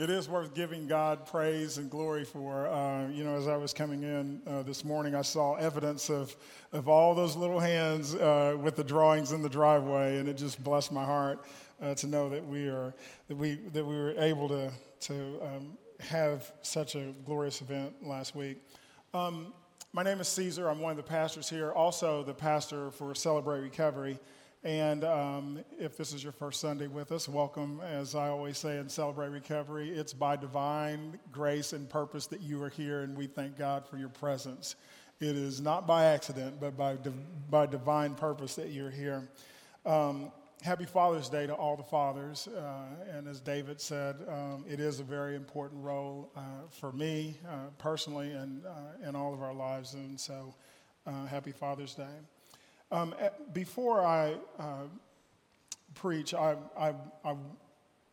It is worth giving God praise and glory for. Uh, you know, as I was coming in uh, this morning, I saw evidence of, of all those little hands uh, with the drawings in the driveway, and it just blessed my heart uh, to know that we are that we that we were able to to um, have such a glorious event last week. Um, my name is Caesar. I'm one of the pastors here, also the pastor for Celebrate Recovery. And um, if this is your first Sunday with us, welcome. As I always say in Celebrate Recovery, it's by divine grace and purpose that you are here, and we thank God for your presence. It is not by accident, but by, by divine purpose that you're here. Um, happy Father's Day to all the fathers. Uh, and as David said, um, it is a very important role uh, for me uh, personally and uh, in all of our lives. And so, uh, happy Father's Day. Um, eh, before I uh, preach, I, I, I,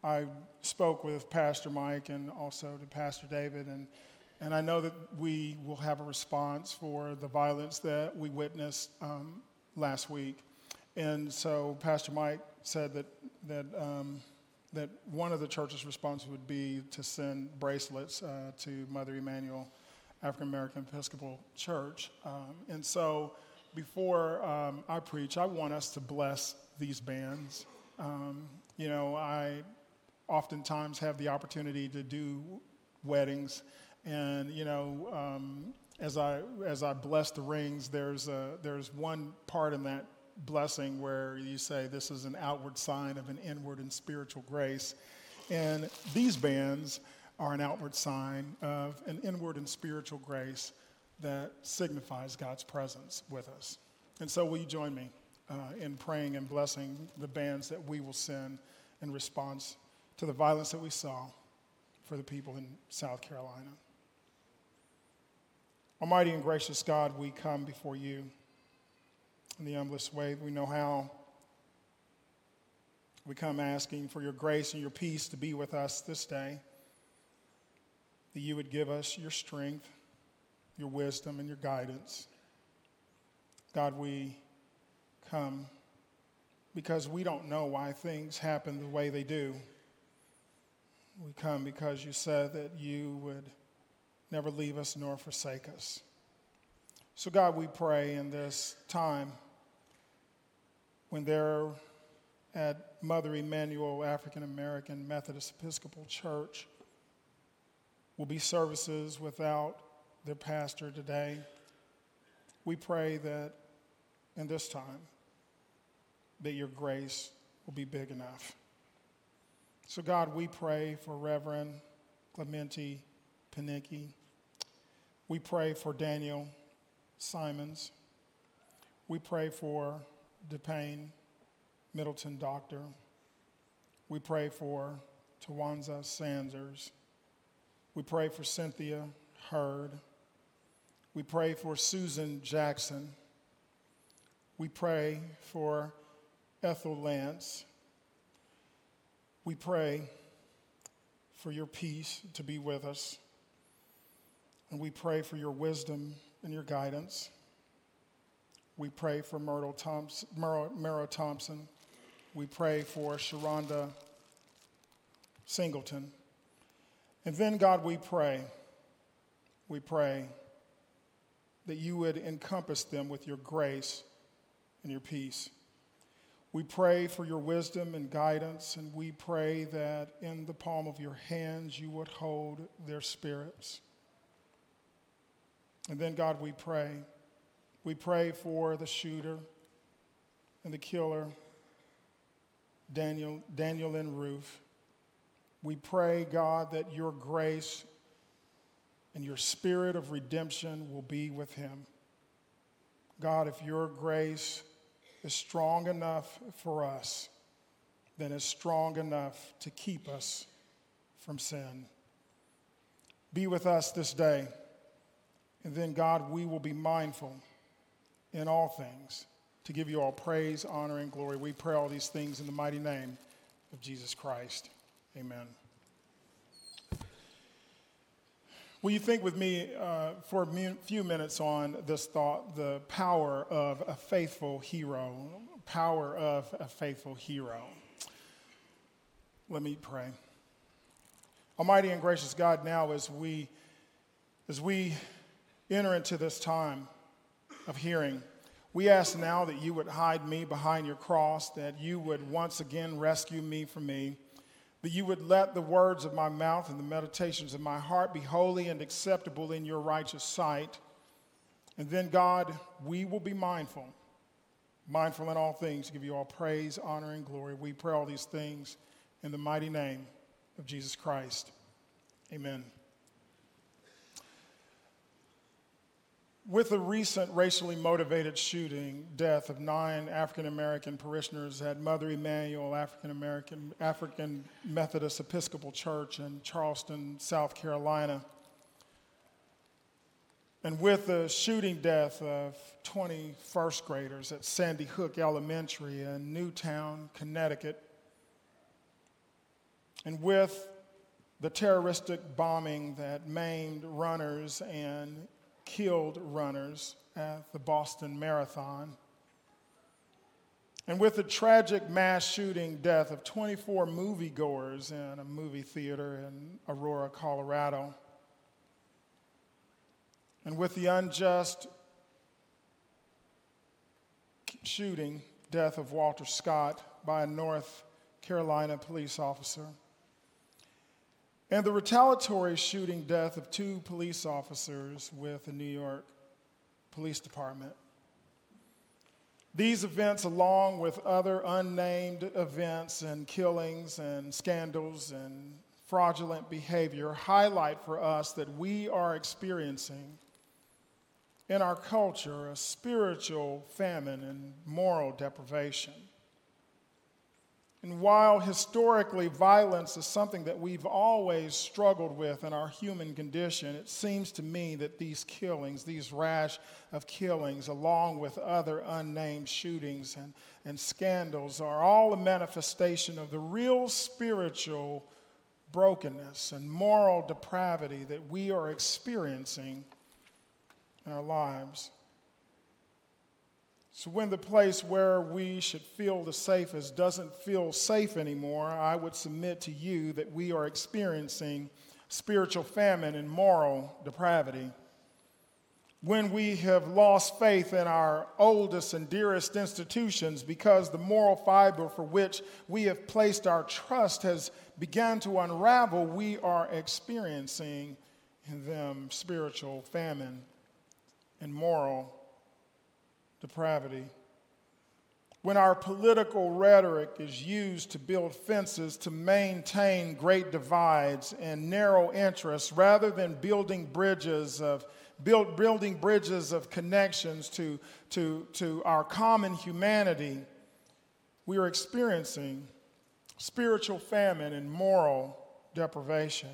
I spoke with Pastor Mike and also to Pastor David, and, and I know that we will have a response for the violence that we witnessed um, last week. And so Pastor Mike said that, that, um, that one of the church's response would be to send bracelets uh, to Mother Emanuel African American Episcopal Church. Um, and so before um, I preach, I want us to bless these bands. Um, you know, I oftentimes have the opportunity to do weddings, and you know, um, as I as I bless the rings, there's a, there's one part in that blessing where you say this is an outward sign of an inward and spiritual grace, and these bands are an outward sign of an inward and spiritual grace that signifies God's presence with us. And so, will you join me uh, in praying and blessing the bands that we will send in response to the violence that we saw for the people in South Carolina? Almighty and gracious God, we come before you in the humblest way we know how. We come asking for your grace and your peace to be with us this day, that you would give us your strength, your wisdom, and your guidance. God, we come because we don't know why things happen the way they do. We come because you said that you would never leave us nor forsake us. So, God, we pray in this time when they're at Mother Emanuel African American Methodist Episcopal Church will be services without their pastor today. We pray that in this time that your grace will be big enough. So, God, we pray for Reverend Clementa Pinckney. We pray for Daniel Simmons. We pray for DePayne Middleton Doctor. We pray for Tywanza Sanders. We pray for Cynthia Hurd. We pray for Susan Jackson. We pray for Ethel Lance. We pray for your peace to be with us. And we pray for your wisdom and your guidance. We pray for Myrtle Thompson, Thompson. We pray for Sharonda Singleton. And then, God, we pray, we pray that you would encompass them with your grace and your peace. We pray for your wisdom and guidance, and we pray that in the palm of your hands you would hold their spirits. And then, God, we pray. We pray for the shooter and the killer, Daniel, Daniel and Ruth. We pray, God, that your grace and your spirit of redemption will be with him. God, if your grace is strong enough for us, then it's strong enough to keep us from sin. Be with us this day. And then, God, we will be mindful in all things to give you all praise, honor, and glory. We pray all these things in the mighty name of Jesus Christ. Amen. Will you think with me uh, for a few minutes on this thought the power of a faithful hero? Power of a faithful hero. Let me pray. Almighty and gracious God, now as we, as we enter into this time of hearing, we ask now that you would hide me behind your cross, that you would once again rescue me from me that you would let the words of my mouth and the meditations of my heart be holy and acceptable in your righteous sight. And then, God, we will be mindful, mindful in all things, to give you all praise, honor, and glory. We pray all these things in the mighty name of Jesus Christ. Amen. With the recent racially motivated shooting death of nine African American parishioners at Mother Emanuel African American African Methodist Episcopal Church in Charleston, South Carolina, and with the shooting death of 20 first graders at Sandy Hook Elementary in Newtown, Connecticut, and with the terroristic bombing that maimed runners and killed runners at the Boston Marathon. And with the tragic mass shooting death of 24 moviegoers in a movie theater in Aurora, Colorado. And with the unjust shooting death of Walter Scott by a North Carolina police officer and the retaliatory shooting death of two police officers with the New York Police Department. These events, along with other unnamed events and killings and scandals and fraudulent behavior, highlight for us that we are experiencing in our culture a spiritual famine and moral deprivation. And while historically violence is something that we've always struggled with in our human condition, it seems to me that these killings, these rash of killings, along with other unnamed shootings and, and scandals, are all a manifestation of the real spiritual brokenness and moral depravity that we are experiencing in our lives. So, when the place where we should feel the safest doesn't feel safe anymore, I would submit to you that we are experiencing spiritual famine and moral depravity. When we have lost faith in our oldest and dearest institutions because the moral fiber for which we have placed our trust has begun to unravel, we are experiencing in them spiritual famine and moral depravity. When our political rhetoric is used to build fences to maintain great divides and narrow interests rather than building bridges of build, building bridges of connections to, to, to our common humanity, we are experiencing spiritual famine and moral deprivation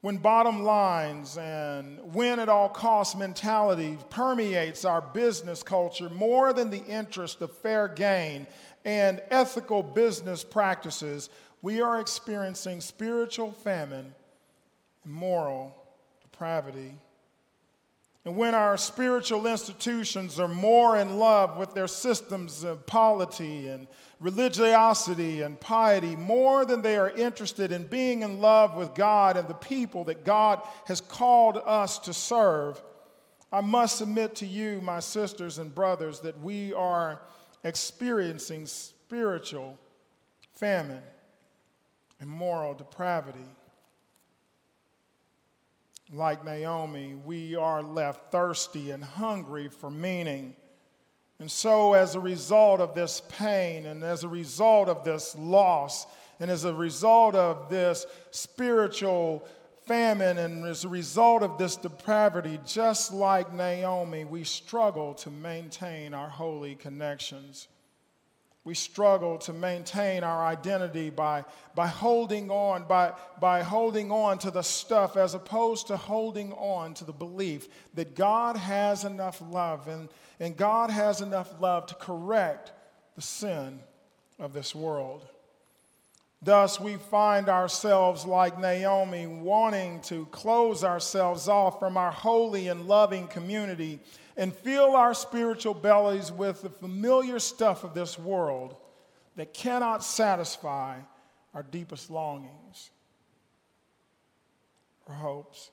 when bottom lines and win at all costs mentality permeates our business culture more than the interest of fair gain and ethical business practices, we are experiencing spiritual famine and moral depravity. And when our spiritual institutions are more in love with their systems of polity and religiosity and piety, more than they are interested in being in love with God and the people that God has called us to serve, I must submit to you, my sisters and brothers, that we are experiencing spiritual famine and moral depravity like Naomi, we are left thirsty and hungry for meaning. And so, as a result of this pain, and as a result of this loss, and as a result of this spiritual famine, and as a result of this depravity, just like Naomi, we struggle to maintain our holy connections we struggle to maintain our identity by, by holding on by, by holding on to the stuff as opposed to holding on to the belief that god has enough love and, and god has enough love to correct the sin of this world. Thus we find ourselves like naomi wanting to close ourselves off from our holy and loving community and fill our spiritual bellies with the familiar stuff of this world that cannot satisfy our deepest longings or hopes.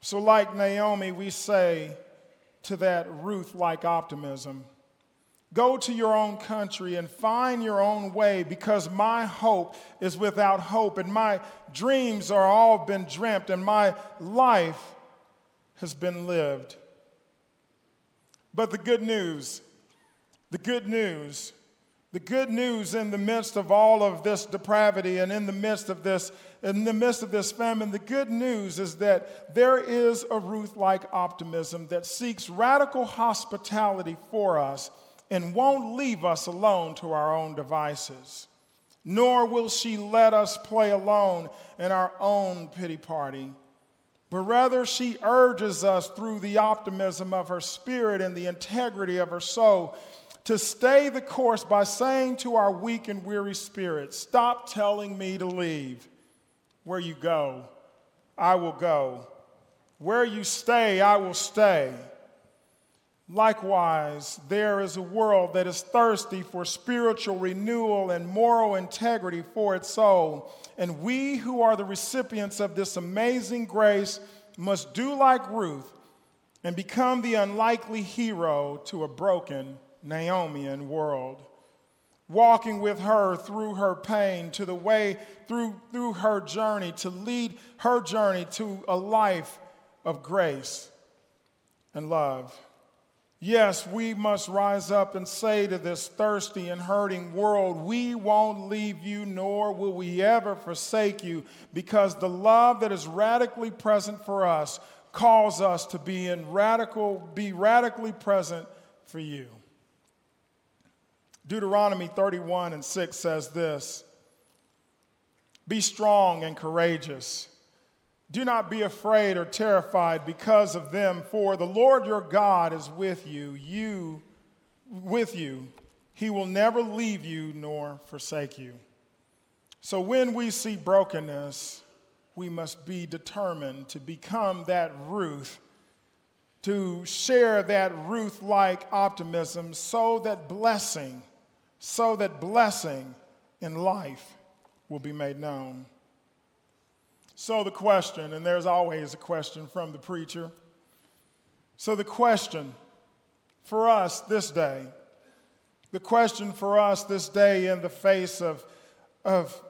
So, like Naomi, we say to that Ruth like optimism Go to your own country and find your own way because my hope is without hope and my dreams are all been dreamt and my life has been lived. But the good news, the good news, the good news in the midst of all of this depravity and in the midst of this in the midst of this famine, the good news is that there is a Ruth like optimism that seeks radical hospitality for us and won't leave us alone to our own devices. Nor will she let us play alone in our own pity party but rather she urges us through the optimism of her spirit and the integrity of her soul to stay the course by saying to our weak and weary spirit, Stop telling me to leave. Where you go, I will go. Where you stay, I will stay. Likewise, there is a world that is thirsty for spiritual renewal and moral integrity for its soul. And we who are the recipients of this amazing grace must do like Ruth and become the unlikely hero to a broken Naomian world. Walking with her through her pain to the way through, through her journey, to lead her journey to a life of grace and love. Yes, we must rise up and say to this thirsty and hurting world, we won't leave you, nor will we ever forsake you, because the love that is radically present for us calls us to be in radical, be radically present for you. Deuteronomy 31 and 6 says this Be strong and courageous. Do not be afraid or terrified because of them, for the Lord your God is with you, you with you. He will never leave you nor forsake you. So when we see brokenness, we must be determined to become that Ruth, to share that Ruth like optimism so that blessing, so that blessing in life will be made known. So, the question, and there's always a question from the preacher. So, the question for us this day, the question for us this day in the face of, of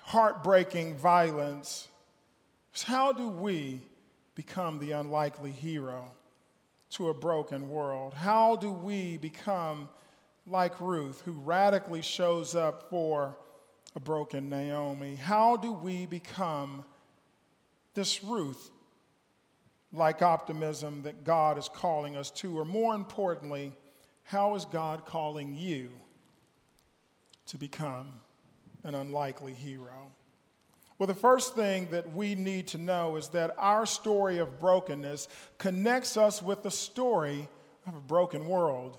heartbreaking violence is how do we become the unlikely hero to a broken world? How do we become like Ruth, who radically shows up for a broken Naomi? How do we become this Ruth like optimism that God is calling us to? Or more importantly, how is God calling you to become an unlikely hero? Well, the first thing that we need to know is that our story of brokenness connects us with the story of a broken world.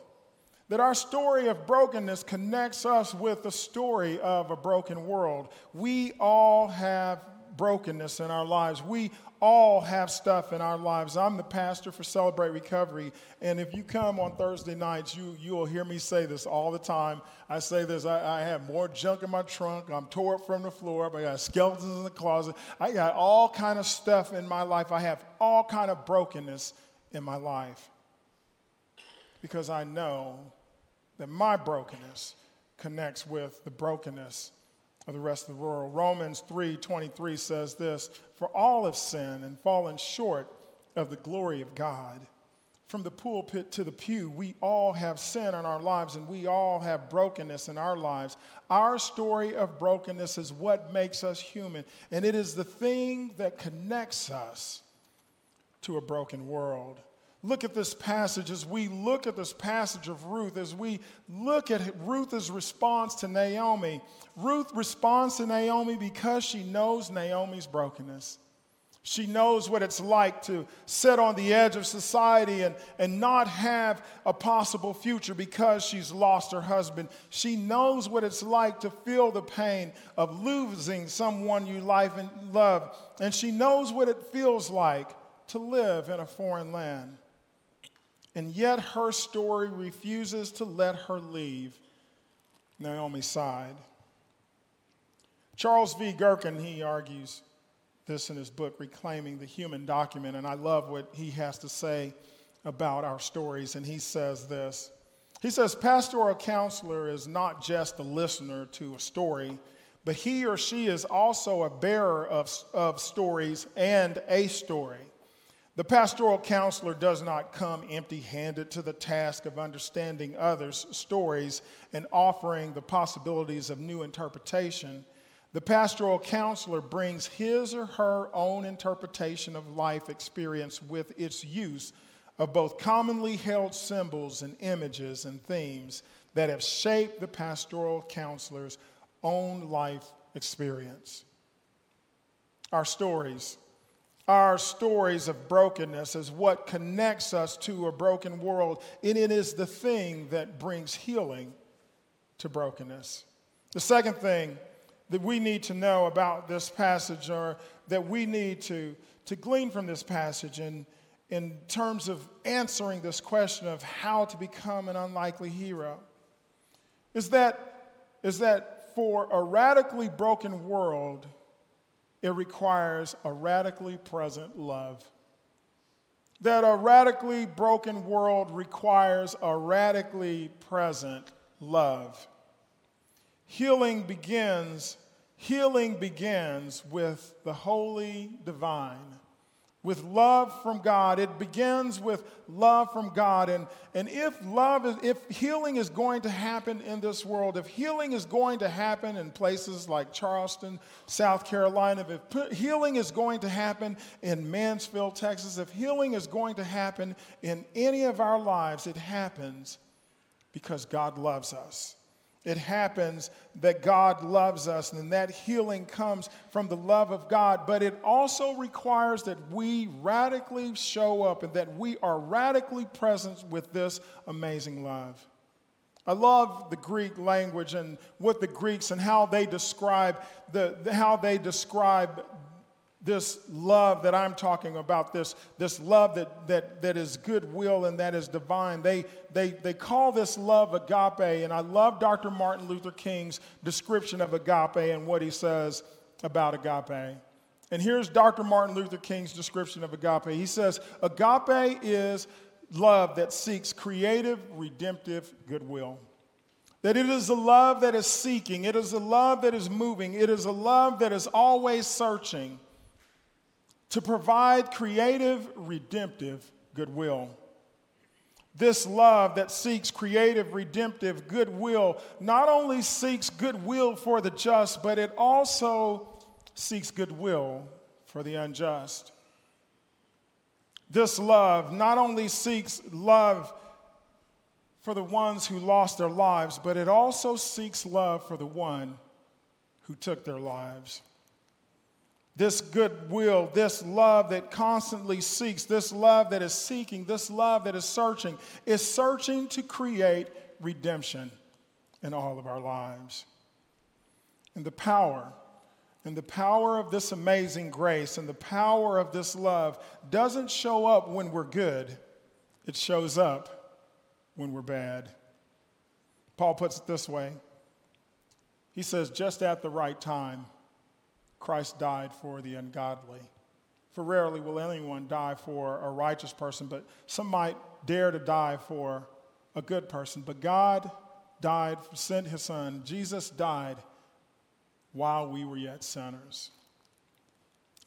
That our story of brokenness connects us with the story of a broken world. We all have brokenness in our lives. We all have stuff in our lives. I'm the pastor for Celebrate Recovery, and if you come on Thursday nights, you you will hear me say this all the time. I say this: I, I have more junk in my trunk. I'm tore up from the floor. I got skeletons in the closet. I got all kind of stuff in my life. I have all kind of brokenness in my life because I know that my brokenness connects with the brokenness of the rest of the world. Romans 3:23 says this, "For all have sinned and fallen short of the glory of God." From the pulpit to the pew, we all have sin in our lives and we all have brokenness in our lives. Our story of brokenness is what makes us human, and it is the thing that connects us to a broken world look at this passage, as we look at this passage of Ruth, as we look at Ruth's response to Naomi, Ruth responds to Naomi because she knows Naomi's brokenness. She knows what it's like to sit on the edge of society and, and not have a possible future because she's lost her husband. She knows what it's like to feel the pain of losing someone you life and love. And she knows what it feels like to live in a foreign land. And yet her story refuses to let her leave Naomi sighed. Charles V. Gerkin, he argues this in his book, Reclaiming the Human Document, and I love what he has to say about our stories. And he says this He says, Pastoral counselor is not just a listener to a story, but he or she is also a bearer of, of stories and a story. The pastoral counselor does not come empty handed to the task of understanding others' stories and offering the possibilities of new interpretation. The pastoral counselor brings his or her own interpretation of life experience with its use of both commonly held symbols and images and themes that have shaped the pastoral counselor's own life experience. Our stories our stories of brokenness is what connects us to a broken world, and it is the thing that brings healing to brokenness. The second thing that we need to know about this passage, or that we need to, to glean from this passage in, in terms of answering this question of how to become an unlikely hero, is that, is that for a radically broken world, it requires a radically present love. That a radically broken world requires a radically present love. Healing begins, healing begins with the holy divine with love from God. It begins with love from God. And, and if love is, if healing is going to happen in this world, if healing is going to happen in places like Charleston, South Carolina, if healing is going to happen in Mansfield, Texas, if healing is going to happen in any of our lives, it happens because God loves us. It happens that God loves us, and that healing comes from the love of God. But it also requires that we radically show up and that we are radically present with this amazing love. I love the Greek language and what the Greeks and how they describe the, how they describe this love that I'm talking about, this, this love that, that, that is goodwill and that is divine. They, they, they call this love agape, and I love Dr. Martin Luther King's description of agape and what he says about agape. And here's Dr. Martin Luther King's description of agape. He says, Agape is love that seeks creative, redemptive goodwill. That it is a love that is seeking, it is a love that is moving, it is a love that is always searching to provide creative, redemptive goodwill. This love that seeks creative, redemptive goodwill not only seeks goodwill for the just, but it also seeks goodwill for the unjust. This love not only seeks love for the ones who lost their lives, but it also seeks love for the one who took their lives. This goodwill, this love that constantly seeks, this love that is seeking, this love that is searching, is searching to create redemption in all of our lives. And the power, and the power of this amazing grace and the power of this love doesn't show up when we're good, it shows up when we're bad. Paul puts it this way He says, just at the right time Christ died for the ungodly. For rarely will anyone die for a righteous person, but some might dare to die for a good person. But God died, sent his son. Jesus died while we were yet sinners.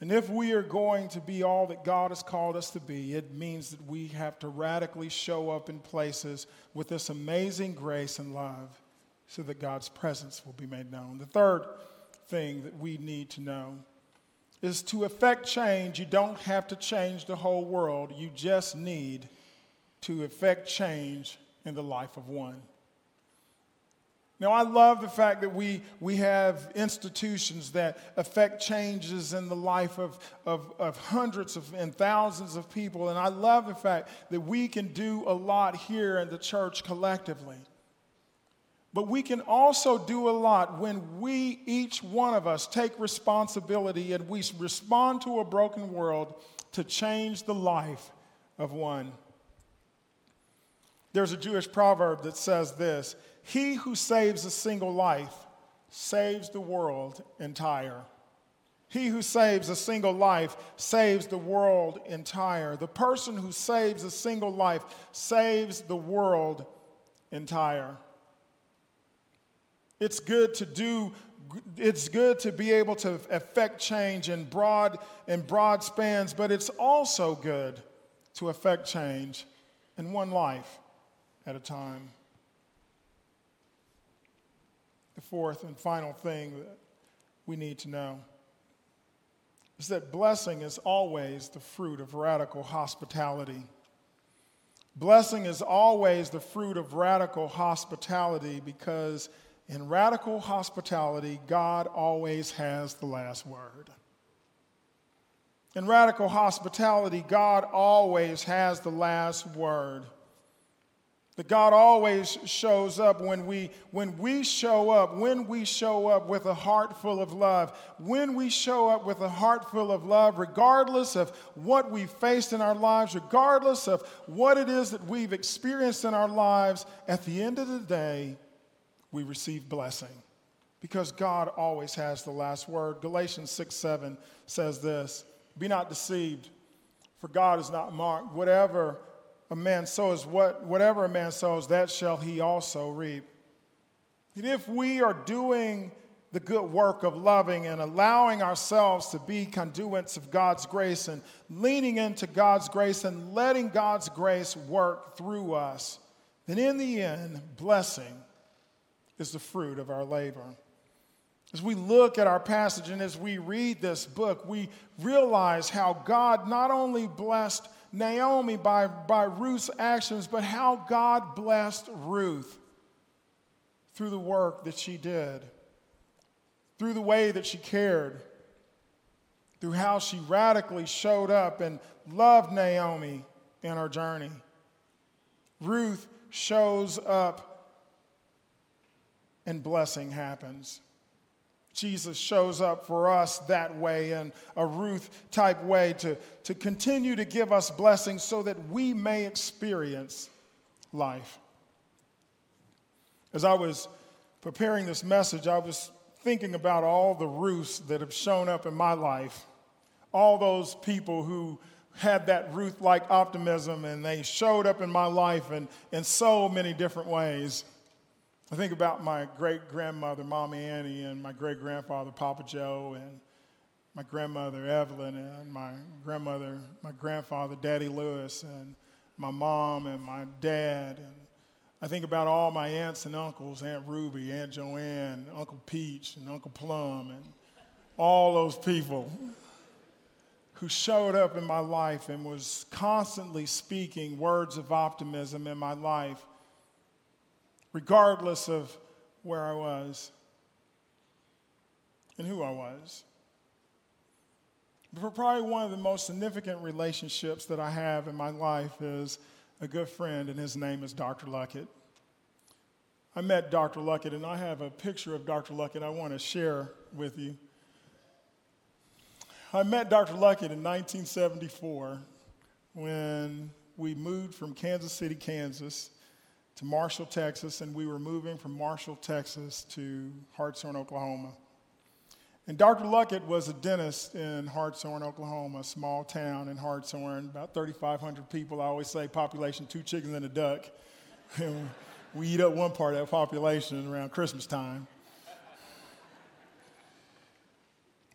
And if we are going to be all that God has called us to be, it means that we have to radically show up in places with this amazing grace and love so that God's presence will be made known. The third thing that we need to know is to affect change, you don't have to change the whole world. You just need to affect change in the life of one. Now, I love the fact that we, we have institutions that affect changes in the life of, of, of hundreds of, and thousands of people. And I love the fact that we can do a lot here in the church collectively. But we can also do a lot when we, each one of us, take responsibility and we respond to a broken world to change the life of one. There's a Jewish proverb that says this He who saves a single life saves the world entire. He who saves a single life saves the world entire. The person who saves a single life saves the world entire. It's good to do it's good to be able to affect change in broad in broad spans, but it's also good to affect change in one life at a time. The fourth and final thing that we need to know is that blessing is always the fruit of radical hospitality. Blessing is always the fruit of radical hospitality because in radical hospitality, God always has the last word. In radical hospitality, God always has the last word. That God always shows up when we, when we show up, when we show up with a heart full of love, when we show up with a heart full of love, regardless of what we've faced in our lives, regardless of what it is that we've experienced in our lives, at the end of the day, we receive blessing because God always has the last word. Galatians 6 7 says this Be not deceived, for God is not marked. Whatever a man sows, what, whatever a man sows, that shall he also reap. And if we are doing the good work of loving and allowing ourselves to be conduits of God's grace and leaning into God's grace and letting God's grace work through us, then in the end, blessing is the fruit of our labor. As we look at our passage and as we read this book, we realize how God not only blessed Naomi by, by Ruth's actions, but how God blessed Ruth through the work that she did, through the way that she cared, through how she radically showed up and loved Naomi in her journey. Ruth shows up and blessing happens. Jesus shows up for us that way in a Ruth type way to, to continue to give us blessings so that we may experience life. As I was preparing this message, I was thinking about all the Ruths that have shown up in my life, all those people who had that Ruth like optimism and they showed up in my life in, in so many different ways. I think about my great grandmother, Mommy Annie, and my great grandfather, Papa Joe, and my grandmother, Evelyn, and my grandmother, my grandfather, Daddy Lewis, and my mom and my dad. And I think about all my aunts and uncles Aunt Ruby, Aunt Joanne, Uncle Peach, and Uncle Plum, and all those people who showed up in my life and was constantly speaking words of optimism in my life regardless of where I was and who I was. But probably one of the most significant relationships that I have in my life is a good friend, and his name is Dr. Luckett. I met Dr. Luckett, and I have a picture of Dr. Luckett I want to share with you. I met Dr. Luckett in 1974 when we moved from Kansas City, Kansas to Marshall, Texas, and we were moving from Marshall, Texas to Hartshorne, Oklahoma. And Dr. Luckett was a dentist in Hartshorne, Oklahoma, a small town in Hartshorne, about 3,500 people. I always say population, two chickens and a duck. we eat up one part of that population around Christmas time.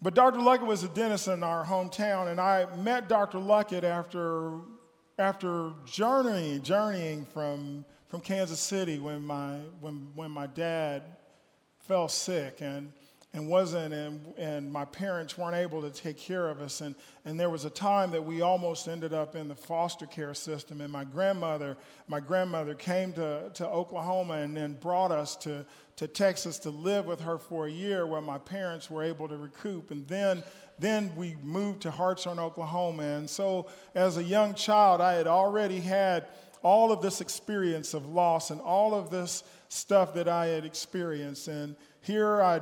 But Dr. Luckett was a dentist in our hometown, and I met Dr. Luckett after, after journeying, journeying from from Kansas City when my, when, when my dad fell sick and, and wasn't, and, and my parents weren't able to take care of us. And, and there was a time that we almost ended up in the foster care system. And my grandmother, my grandmother came to, to Oklahoma and then brought us to, to Texas to live with her for a year where my parents were able to recoup. And then then we moved to Hartshorne, Oklahoma. And so, as a young child, I had already had all of this experience of loss and all of this stuff that I had experienced. And here I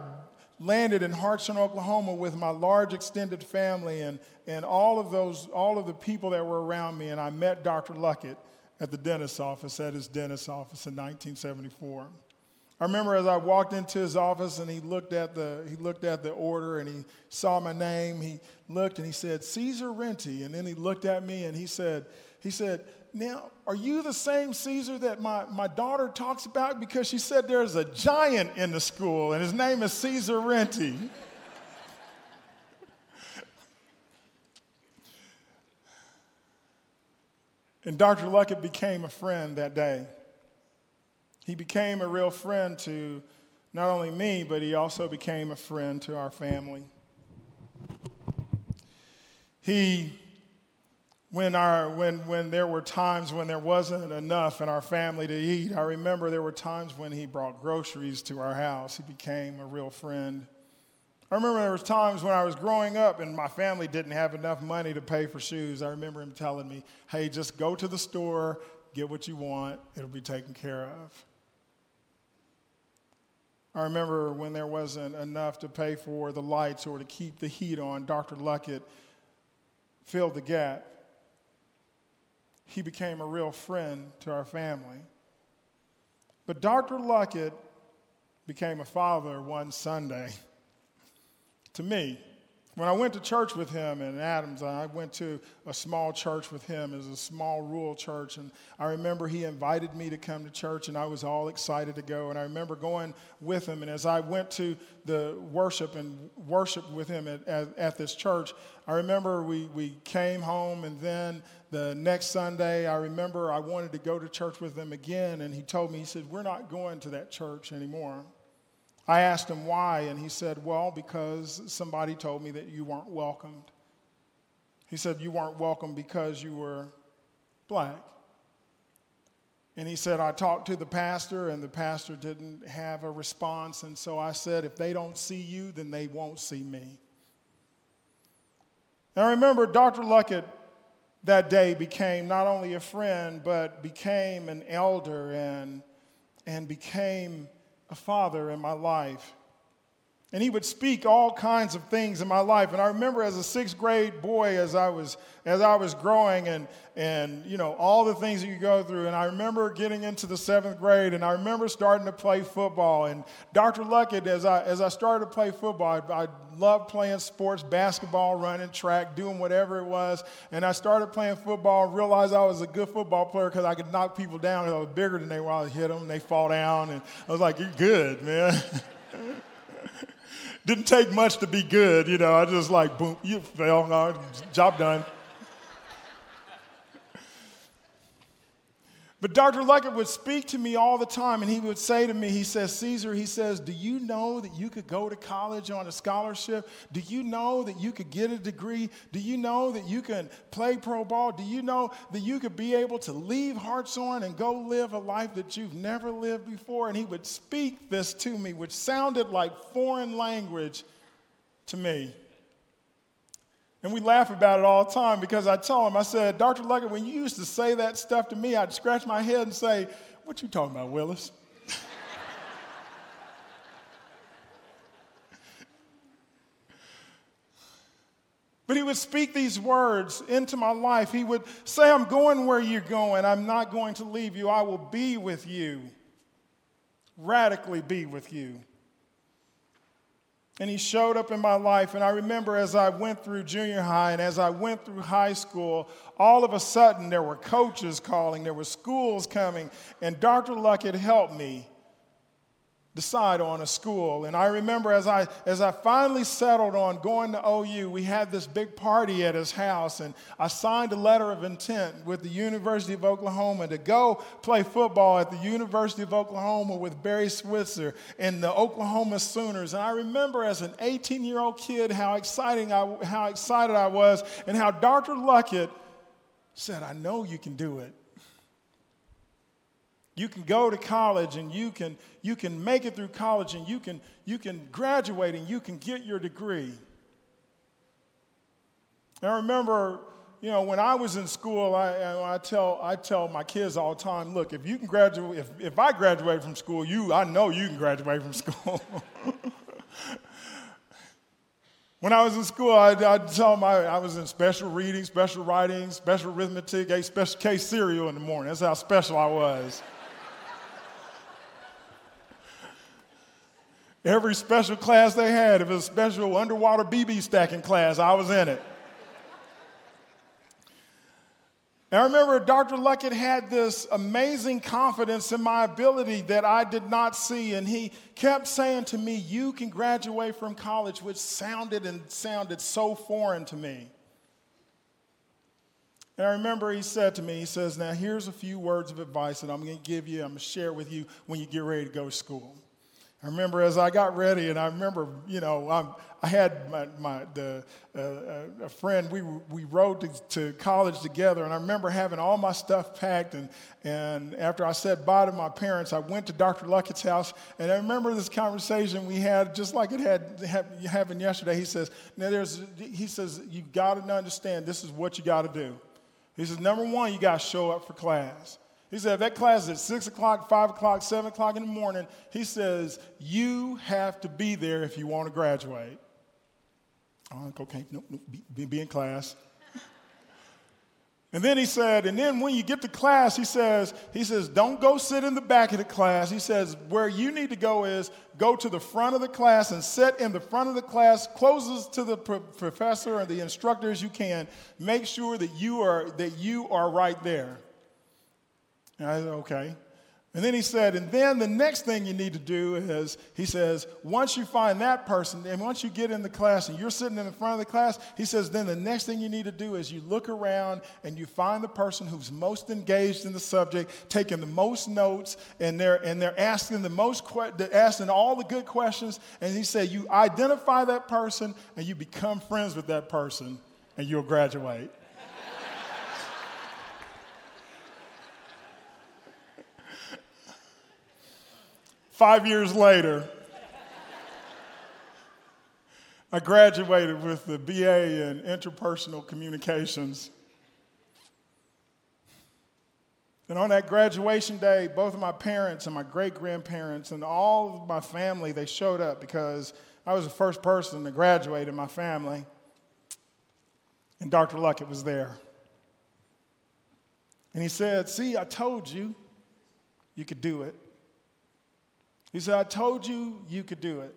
landed in Hartshorne, Oklahoma with my large extended family and, and all of those, all of the people that were around me. And I met Dr. Luckett at the dentist's office, at his dentist's office in 1974. I remember as I walked into his office and he looked at the he looked at the order and he saw my name. He looked and he said Caesar Renty, and then he looked at me and he said he said now, are you the same Caesar that my, my daughter talks about? Because she said there's a giant in the school, and his name is Caesar Renty. and Dr. Luckett became a friend that day. He became a real friend to not only me, but he also became a friend to our family. He when, our, when, when there were times when there wasn't enough in our family to eat, I remember there were times when he brought groceries to our house. He became a real friend. I remember there was times when I was growing up and my family didn't have enough money to pay for shoes. I remember him telling me, hey, just go to the store, get what you want, it'll be taken care of. I remember when there wasn't enough to pay for the lights or to keep the heat on, Dr. Luckett filled the gap he became a real friend to our family. But Dr. Luckett became a father one Sunday to me. When I went to church with him in Adams, I went to a small church with him. It was a small rural church. And I remember he invited me to come to church, and I was all excited to go. And I remember going with him. And as I went to the worship and worship with him at, at, at this church, I remember we, we came home. And then the next Sunday, I remember I wanted to go to church with him again. And he told me, he said, We're not going to that church anymore. I asked him why, and he said, Well, because somebody told me that you weren't welcomed. He said, You weren't welcome because you were black. And he said, I talked to the pastor, and the pastor didn't have a response. And so I said, if they don't see you, then they won't see me. And I remember Dr. Luckett that day became not only a friend, but became an elder and, and became a father in my life. And he would speak all kinds of things in my life. And I remember as a sixth grade boy, as I was, as I was growing and, and, you know, all the things that you go through. And I remember getting into the seventh grade and I remember starting to play football. And Dr. Luckett, as I, as I started to play football, I, I loved playing sports, basketball, running, track, doing whatever it was. And I started playing football and realized I was a good football player because I could knock people down. I was bigger than they were. I hit them, they fall down. And I was like, you're good, man. Didn't take much to be good, you know. I just like, boom, you fell, no, job done. But Dr. Luckett would speak to me all the time, and he would say to me, he says, Caesar, he says, do you know that you could go to college on a scholarship? Do you know that you could get a degree? Do you know that you can play pro ball? Do you know that you could be able to leave Hartshorne and go live a life that you've never lived before? And he would speak this to me, which sounded like foreign language to me. And we laugh about it all the time because I tell him, I said, Dr. Luckett, when you used to say that stuff to me, I'd scratch my head and say, What you talking about, Willis? But he would speak these words into my life. He would say, I'm going where you're going. I'm not going to leave you. I will be with you, radically be with you. And he showed up in my life. And I remember as I went through junior high and as I went through high school, all of a sudden there were coaches calling, there were schools coming, and Dr. Luckett helped me decide on a school. And I remember as I, as I finally settled on going to OU, we had this big party at his house, and I signed a letter of intent with the University of Oklahoma to go play football at the University of Oklahoma with Barry Switzer and the Oklahoma Sooners. And I remember as an 18 year old kid how, exciting I, how excited I was, and how Dr. Luckett said, I know you can do it. You can go to college and you can, you can make it through college and you can, you can graduate and you can get your degree. I remember, you know, when I was in school, I, I, tell, I tell my kids all the time, look, if you can graduate, if, if I graduate from school, you, I know you can graduate from school. when I was in school, I'd, I'd tell them I, I was in special reading, special writing, special arithmetic, ate Special K cereal in the morning. That's how special I was. Every special class they had, if it was a special underwater BB stacking class, I was in it. And I remember Dr. Luckett had this amazing confidence in my ability that I did not see. And he kept saying to me, You can graduate from college, which sounded and sounded so foreign to me. And I remember he said to me, He says, Now here's a few words of advice that I'm going to give you, I'm going to share with you when you get ready to go to school. I remember as I got ready, and I remember, you know, I'm, i had my, my the, uh, a friend, we, we rode to, to, college together, and I remember having all my stuff packed. And, and after I said bye to my parents, I went to Dr. Luckett's house, and I remember this conversation we had, just like it had, had happened yesterday. He says, now there's, he says, you got to understand this is what you got to do. He says, number one, you got to show up for class. He said, if that class is at 6 o'clock, 5 o'clock, 7 o'clock in the morning, he says, you have to be there if you want to graduate. I'm like, okay, no, no be, be in class. and then he said, and then when you get to class, he says, he says, don't go sit in the back of the class. He says, where you need to go is go to the front of the class and sit in the front of the class, closest to the pro- professor or the instructor as you can. Make sure that you are, that you are right there. And I said, okay. And then he said, and then the next thing you need to do is, he says, once you find that person, and once you get in the class and you're sitting in the front of the class, he says, then the next thing you need to do is you look around and you find the person who's most engaged in the subject, taking the most notes, and they're, and they're asking the most, que- they're asking all the good questions. And he said, you identify that person and you become friends with that person and you'll graduate. Five years later, I graduated with the BA in interpersonal communications. And on that graduation day, both of my parents and my great grandparents and all of my family, they showed up because I was the first person to graduate in my family. And Dr. Luckett was there. And he said, See, I told you you could do it. He said, I told you you could do it.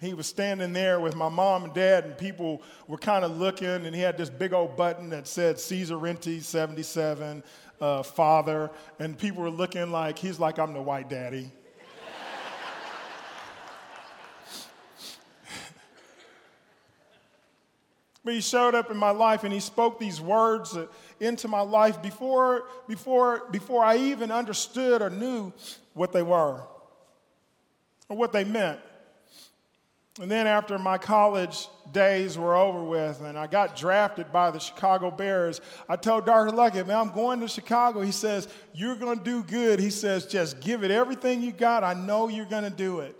He was standing there with my mom and dad, and people were kind of looking, and he had this big old button that said Caesar Rentie 77, uh, father, and people were looking like he's like, I'm the white daddy. but he showed up in my life and he spoke these words into my life before, before, before I even understood or knew what they were or what they meant. And then after my college days were over with and I got drafted by the Chicago Bears, I told Dr. Luckett, man, I'm going to Chicago. He says, You're going to do good. He says, Just give it everything you got. I know you're going to do it.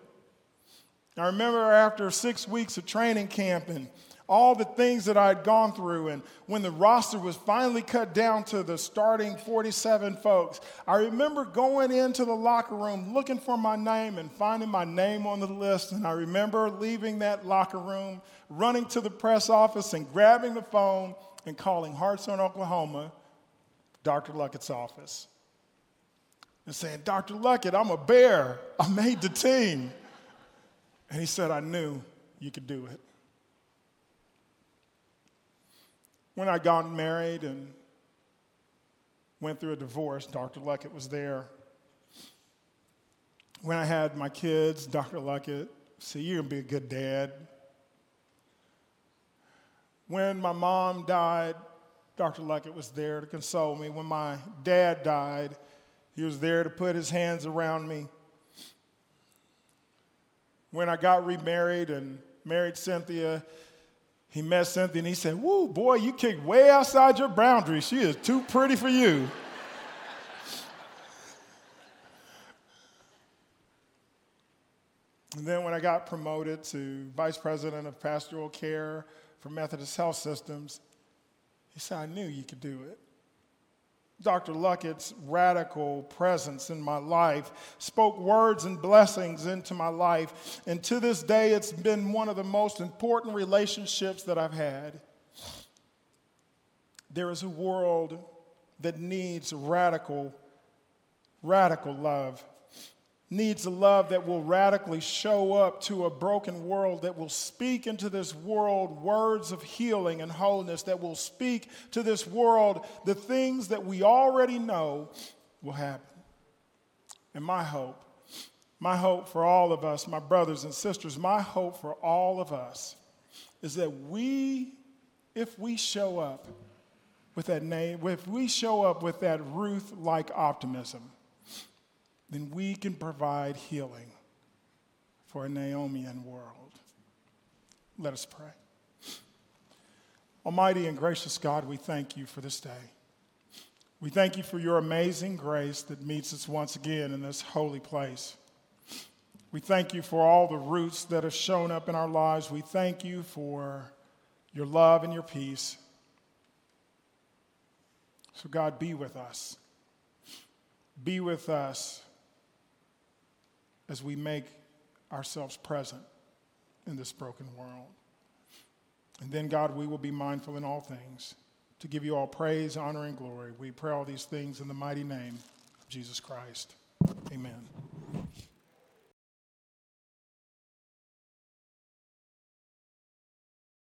I remember after six weeks of training camp and all the things that I'd gone through. And when the roster was finally cut down to the starting 47 folks, I remember going into the locker room looking for my name and finding my name on the list. And I remember leaving that locker room, running to the press office and grabbing the phone and calling Hartshorne, Oklahoma, Dr. Luckett's office. And saying, Dr. Luckett, I'm a bear. I made the team. And he said, I knew you could do it. When I got married and went through a divorce, Dr. Luckett was there. When I had my kids, Dr. Luckett said, You're going to be a good dad. When my mom died, Dr. Luckett was there to console me. When my dad died, he was there to put his hands around me. When I got remarried and married Cynthia, he met Cynthia and he said, Woo, boy, you kicked way outside your boundaries. She is too pretty for you. and then when I got promoted to vice president of pastoral care for Methodist Health Systems, he said, I knew you could do it. Dr. Luckett's radical presence in my life spoke words and blessings into my life. And to this day, it's been one of the most important relationships that I've had. There is a world that needs radical, radical love needs a love that will radically show up to a broken world, that will speak into this world words of healing and wholeness, that will speak to this world the things that we already know will happen. And my hope, my hope for all of us, my brothers and sisters, my hope for all of us is that we, if we show up with that name, if we show up with that Ruth like optimism, then we can provide healing for a Naomian world. Let us pray. Almighty and gracious God, we thank you for this day. We thank you for your amazing grace that meets us once again in this holy place. We thank you for all the Ruths that have shown up in our lives. We thank you for your love and your peace. So, God, be with us. Be with us as we make ourselves present in this broken world. And then, God, we will be mindful in all things to give you all praise, honor, and glory. We pray all these things in the mighty name of Jesus Christ. Amen.